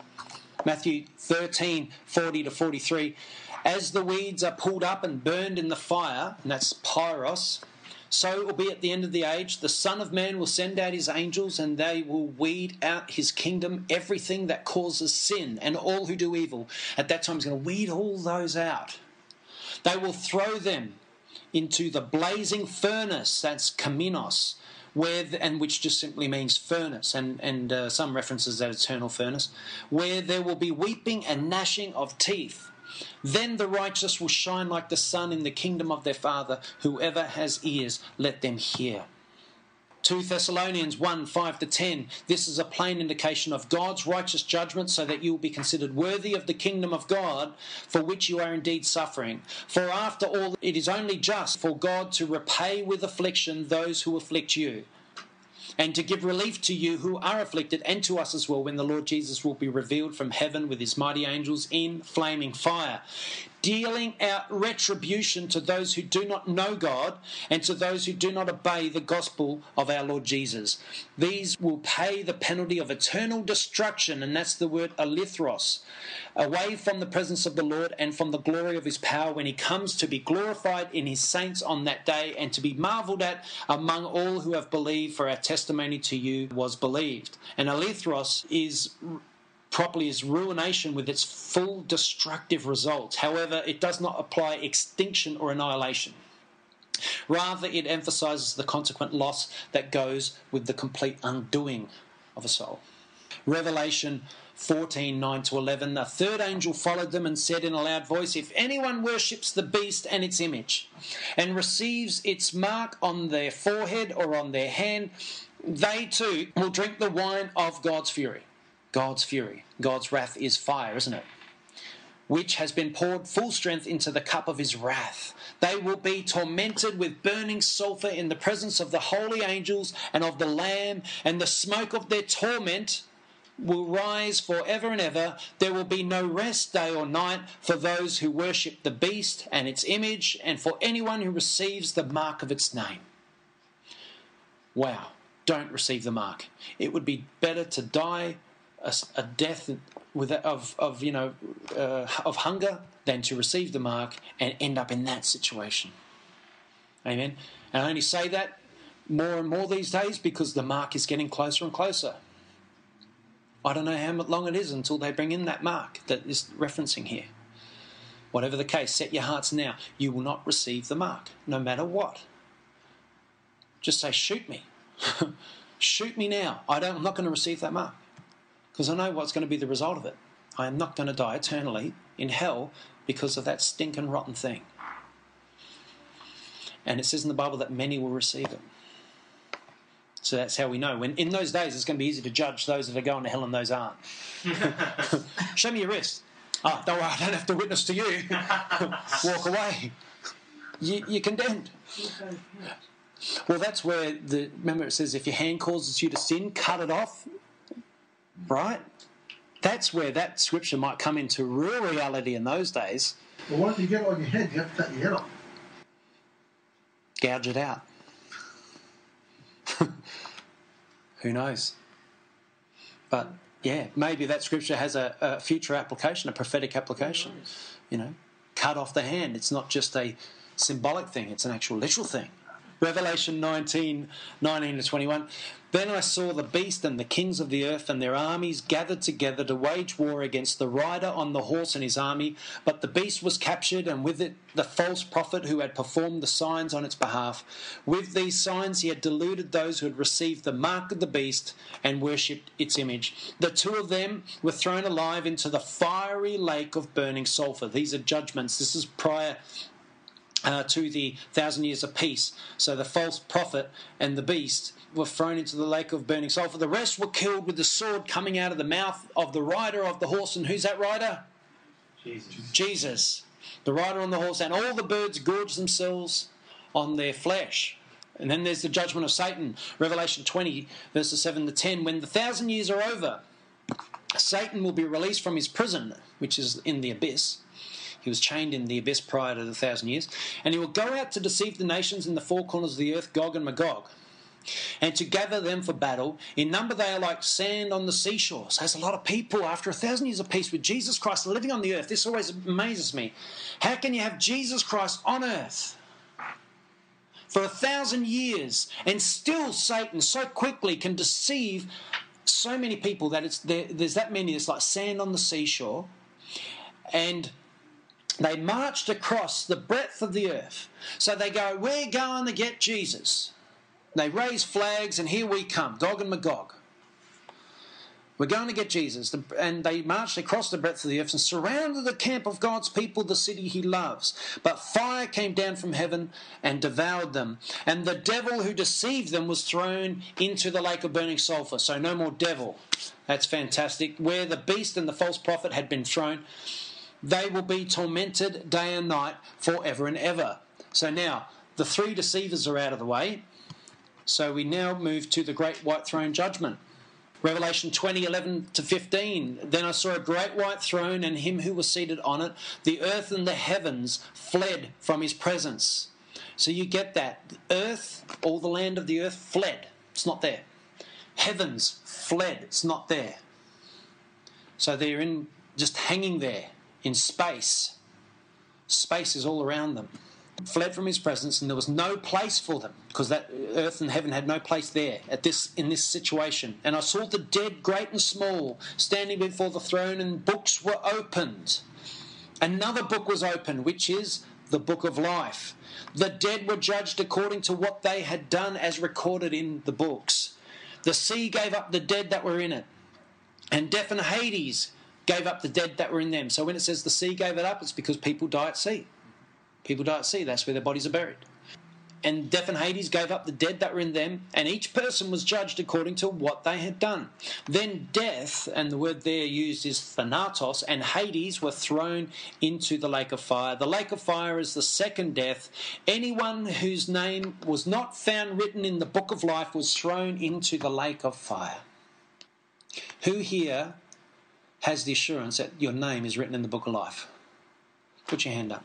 Matthew 13, 40 to 43. As the weeds are pulled up and burned in the fire, and that's pyros, So it will be at the end of the age. The Son of Man will send out his angels, and they will weed out his kingdom, everything that causes sin, and all who do evil. At that time, he's going to weed all those out. They will throw them into the blazing furnace, that's kaminos, where and which just simply means furnace, and and uh, some references that eternal furnace, where there will be weeping and gnashing of teeth. Then the righteous will shine like the sun in the kingdom of their Father. Whoever has ears, let them hear. 2 Thessalonians 1 5 to 10. This is a plain indication of God's righteous judgment, so that you will be considered worthy of the kingdom of God, for which you are indeed suffering. For after all, it is only just for God to repay with affliction those who afflict you and to give relief to you who are afflicted and to us as well when the Lord Jesus will be revealed from heaven with his mighty angels in flaming fire dealing out retribution to those who do not know God and to those who do not obey the gospel of our Lord Jesus. These will pay the penalty of eternal destruction, and that's the word alithros, away from the presence of the Lord and from the glory of his power when he comes to be glorified in his saints on that day and to be marveled at among all who have believed, for our testimony to you was believed. And alithros is properly is ruination with its full destructive results. However, it does not apply extinction or annihilation. Rather, it emphasizes the consequent loss that goes with the complete undoing of a soul. Revelation 14 9 to 11. The third angel followed them and said in a loud voice, If anyone worships the beast and its image, and receives its mark on their forehead or on their hand, they too will drink the wine of God's fury God's fury. God's wrath is fire, isn't it? Which has been poured full strength into the cup of his wrath. They will be tormented with burning sulfur in the presence of the holy angels and of the Lamb, and the smoke of their torment will rise for ever and ever. There will be no rest day or night for those who worship the beast and its image, and for anyone who receives the mark of its name. Wow, don't receive the mark. It would be better to die a, a death with of of you know uh, of hunger than to receive the mark and end up in that situation. Amen. And I only say that more and more these days because the mark is getting closer and closer. I don't know how long it is until they bring in that mark that is referencing here. Whatever the case, set your hearts now. You will not receive the mark, no matter what. Just say, shoot me. *laughs* shoot me now. I don't, I'm not going to receive that mark because I know what's going to be the result of it. I am not going to die eternally in hell because of that stinking rotten thing. And it says in the Bible that many will receive it. So that's how we know. When in those days, it's going to be easy to judge those that are going to hell and those aren't. *laughs* Show me your wrist. Oh, don't worry, I don't have to witness to you. *laughs* Walk away. You, you're condemned. Well, that's where the remember it says if your hand causes you to sin, cut it off right? That's where that scripture might come into real reality in those days. Well, what if you get it on your head? You have to cut your head off. Gouge it out. *laughs* Who knows? But yeah, maybe that scripture has a, a future application, a prophetic application. You know, cut off the hand. It's not just a symbolic thing, it's an actual literal thing. Revelation 19, 19 to 21. Then I saw the beast and the kings of the earth and their armies gathered together to wage war against the rider on the horse and his army. But the beast was captured, and with it the false prophet who had performed the signs on its behalf. With these signs he had deluded those who had received the mark of the beast and worshipped its image. The two of them were thrown alive into the fiery lake of burning sulfur. These are judgments. This is prior uh, to the thousand years of peace. So the false prophet and the beast were thrown into the lake of burning sulfur. The rest were killed with the sword coming out of the mouth of the rider of the horse. And who's that rider? Jesus. Jesus. The rider on the horse. And all the birds gorged themselves on their flesh. And then there's the judgment of Satan. Revelation 20, verses 7 to 10. When the thousand years are over, Satan will be released from his prison, which is in the abyss he was chained in the abyss prior to the thousand years. And he will go out to deceive the nations in the four corners of the earth, Gog and Magog, and to gather them for battle. In number, they are like sand on the seashore. So there's a lot of people after a thousand years of peace with Jesus Christ living on the earth. This always amazes me. How can you have Jesus Christ on earth for a thousand years, and still Satan so quickly can deceive so many people that it's there, there's that many. It's like sand on the seashore, and they marched across the breadth of the earth. So they go, We're going to get Jesus. They raise flags, and here we come, Gog and Magog. We're going to get Jesus. And they marched across the breadth of the earth and surrounded the camp of God's people, the city he loves. But fire came down from heaven and devoured them. And the devil who deceived them was thrown into the lake of burning sulfur. So no more devil. That's fantastic. Where the beast and the false prophet had been thrown, they will be tormented day and night forever and ever. So now, the three deceivers are out of the way. So we now move to the great white throne judgment. Revelation 20, 11 to 15. Then I saw a great white throne and him who was seated on it. The earth and the heavens fled from his presence. So you get that. Earth, all the land of the earth fled. It's not there. Heavens fled. It's not there. So they're in just hanging there in space. Space is all around them fled from his presence, and there was no place for them because that earth and heaven had no place there at this in this situation. And I saw the dead, great and small, standing before the throne, and books were opened. Another book was opened, which is the book of life. The dead were judged according to what they had done, as recorded in the books. The sea gave up the dead that were in it, and death and Hades gave up the dead that were in them. So when it says the sea gave it up, it's because people die at sea. People die at sea, that's where their bodies are buried. And death and Hades gave up the dead that were in them, and each person was judged according to what they had done. Then death, and the word there used is thanatos, and Hades were thrown into the lake of fire. The lake of fire is the second death. Anyone whose name was not found written in the book of life was thrown into the lake of fire. Who here has the assurance that your name is written in the book of life? Put your hand up.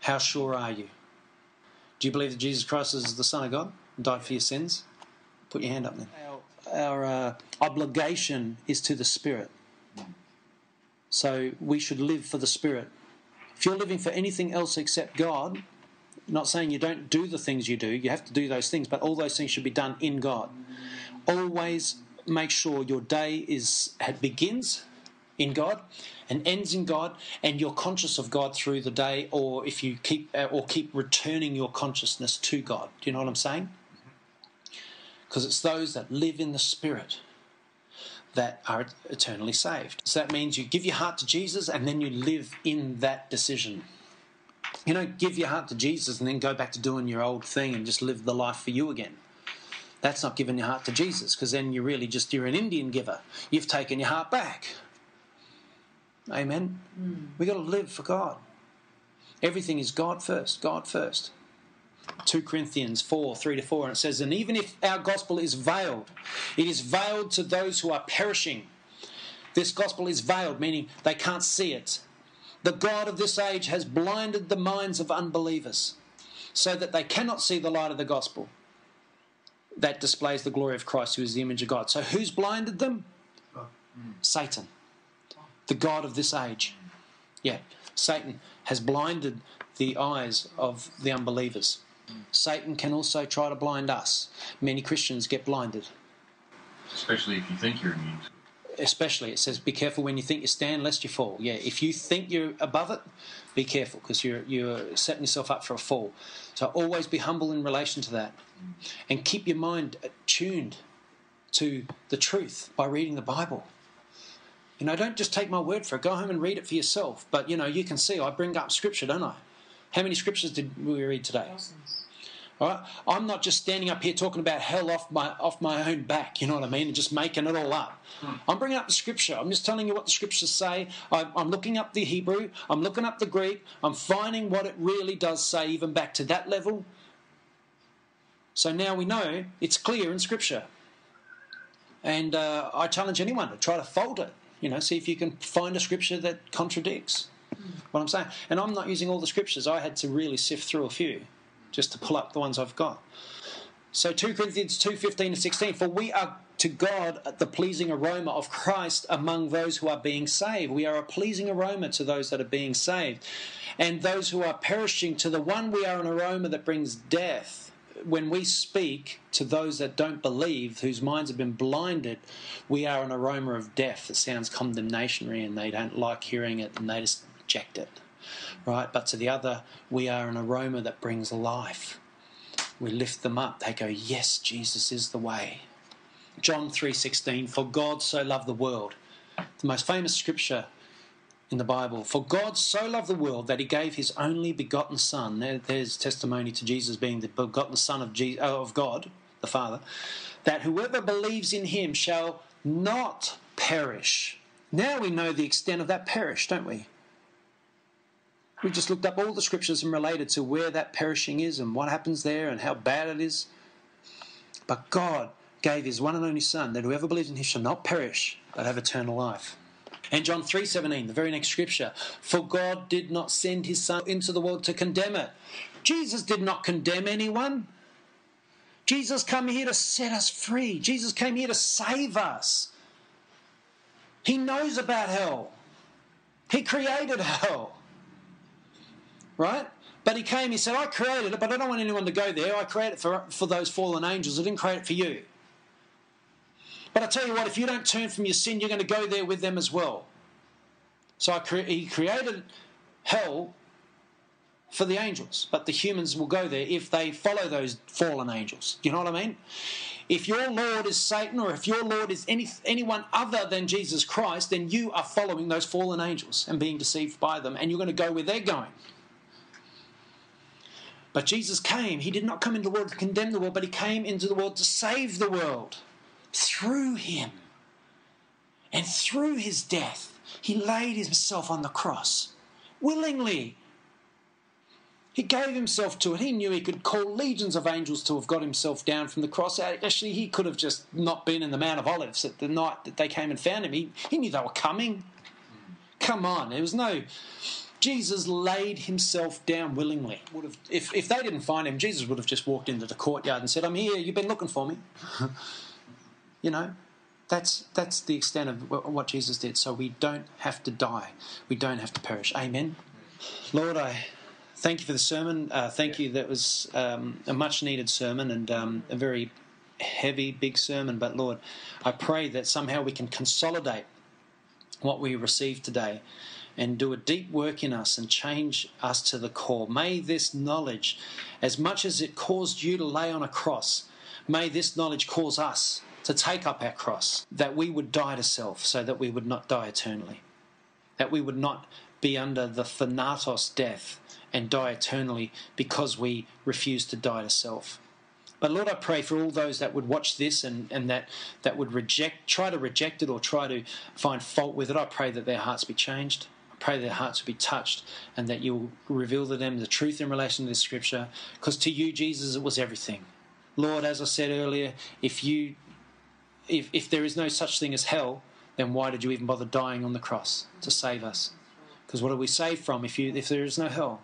How sure are you? Do you believe that Jesus Christ is the Son of God and died for your sins? Put your hand up then. Our, our uh, obligation is to the Spirit. So we should live for the Spirit. If you're living for anything else except God, not saying you don't do the things you do, you have to do those things, but all those things should be done in God. Always make sure your day is begins in God and ends in God, and you're conscious of God through the day, or if you keep uh, or keep returning your consciousness to God. Do you know what I'm saying? Because it's those that live in the Spirit that are eternally saved. So that means you give your heart to Jesus, and then you live in that decision. You don't give your heart to Jesus and then go back to doing your old thing and just live the life for you again. That's not giving your heart to Jesus, because then you're really just you're an Indian giver. You've taken your heart back. Amen. Mm. we got to live for God. Everything is God first, God first. 2 Corinthians 4 3 to 4, and it says, And even if our gospel is veiled, it is veiled to those who are perishing. This gospel is veiled, meaning they can't see it. The God of this age has blinded the minds of unbelievers so that they cannot see the light of the gospel that displays the glory of Christ, who is the image of God. So, who's blinded them? Satan the God of this age. Yeah, Satan has blinded the eyes of the unbelievers. Satan can also try to blind us. Many Christians get blinded. Especially if you think you're immune. Especially, it says, be careful when you think you stand, lest you fall. Yeah, if you think you're above it, be careful because you're, you're setting yourself up for a fall. So always be humble in relation to that. And keep your mind tuned to the truth by reading the Bible. You know, don't just take my word for it. Go home and read it for yourself. But, you know, you can see I bring up scripture, don't I? How many scriptures did we read today? All right? I'm not just standing up here talking about hell off my off my own back, you know what I mean, and just making it all up. Hmm. I'm bringing up the scripture. I'm just telling you what the scriptures say. I, I'm looking up the Hebrew. I'm looking up the Greek. I'm finding what it really does say, even back to that level. So now we know it's clear in scripture. And uh, I challenge anyone to try to fold it you know, see if you can find a scripture that contradicts what I'm saying. And I'm not using all the scriptures. I had to really sift through a few just to pull up the ones I've got. So 2 Corinthians 2 15 and 16, for we are to God the pleasing aroma of Christ among those who are being saved. We are a pleasing aroma to those that are being saved. And those who are perishing, to the one we are an aroma that brings death. When we speak to those that don't believe, whose minds have been blinded, we are an aroma of death that sounds condemnationary and they don't like hearing it and they just reject it. Right? But to the other, we are an aroma that brings life. We lift them up. They go, Yes, Jesus is the way. John 3:16 for God so loved the world the most famous scripture in the Bible for God so loved the world that he gave his only begotten son there, there's testimony to Jesus being the begotten son of Jesus, uh, of God the Father that whoever believes in him shall not perish now we know the extent of that perish don't we we just looked up all the scriptures and related to where that perishing is and what happens there and how bad it is but God gave his one and only Son, that whoever believes in him shall not perish, but have eternal life. And John 3:17, the very next scripture, for God did not send his son into the world to condemn it. Jesus did not condemn anyone. Jesus came here to set us free. Jesus came here to save us. He knows about hell. He created hell. Right? But he came, he said, I created it, but I don't want anyone to go there. I created it for, for those fallen angels. I didn't create it for you. But I tell you what, if you don't turn from your sin, you're going to go there with them as well. So cre- he created hell for the angels, but the humans will go there if they follow those fallen angels. You know what I mean? If your Lord is Satan or if your Lord is any, anyone other than Jesus Christ, then you are following those fallen angels and being deceived by them, and you're going to go where they're going. But Jesus came. He did not come into the world to condemn the world, but he came into the world to save the world through him and through his death, he laid himself on the cross willingly. He gave himself to it. He knew he could call legions of angels to have got himself down from the cross. Actually, he could have just not been in the Mount of Olives at the night that they came and found him. He, he knew they were coming. Come on, there was no. Jesus laid himself down willingly. Would have, if, if they didn't find him, Jesus would have just walked into the courtyard and said, I'm here, you've been looking for me. *laughs* You know, that's that's the extent of what Jesus did. So we don't have to die. We don't have to perish. Amen. Lord, I thank you for the sermon. Uh, thank you. That was um, a much needed sermon and um, a very heavy, big sermon. But Lord, I pray that somehow we can consolidate what we received today and do a deep work in us and change us to the core. May this knowledge, as much as it caused you to lay on a cross, may this knowledge cause us to take up our cross, that we would die to self so that we would not die eternally, that we would not be under the thanatos death and die eternally because we refuse to die to self. But Lord, I pray for all those that would watch this and, and that, that would reject, try to reject it or try to find fault with it. I pray that their hearts be changed. Pray their hearts will be touched and that you will reveal to them the truth in relation to this scripture. Because to you, Jesus, it was everything. Lord, as I said earlier, if you if, if there is no such thing as hell, then why did you even bother dying on the cross to save us? Because what are we saved from if you if there is no hell?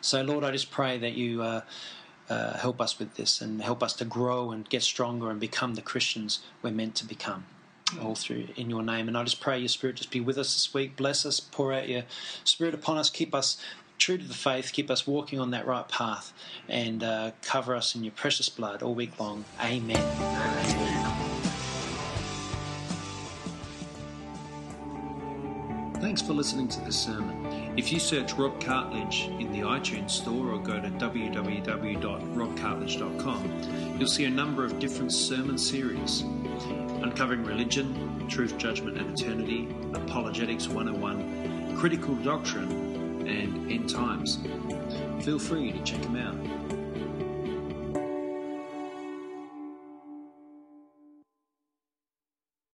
So Lord, I just pray that you uh, uh, help us with this and help us to grow and get stronger and become the Christians we're meant to become. All through in your name, and I just pray your Spirit just be with us this week. Bless us, pour out your Spirit upon us, keep us true to the faith, keep us walking on that right path, and uh, cover us in your precious blood all week long. Amen. Thanks for listening to this sermon. If you search Rob Cartledge in the iTunes store or go to www.robcartledge.com, you'll see a number of different sermon series uncovering religion, truth, judgment, and eternity, apologetics 101, critical doctrine, and end times. Feel free to check them out.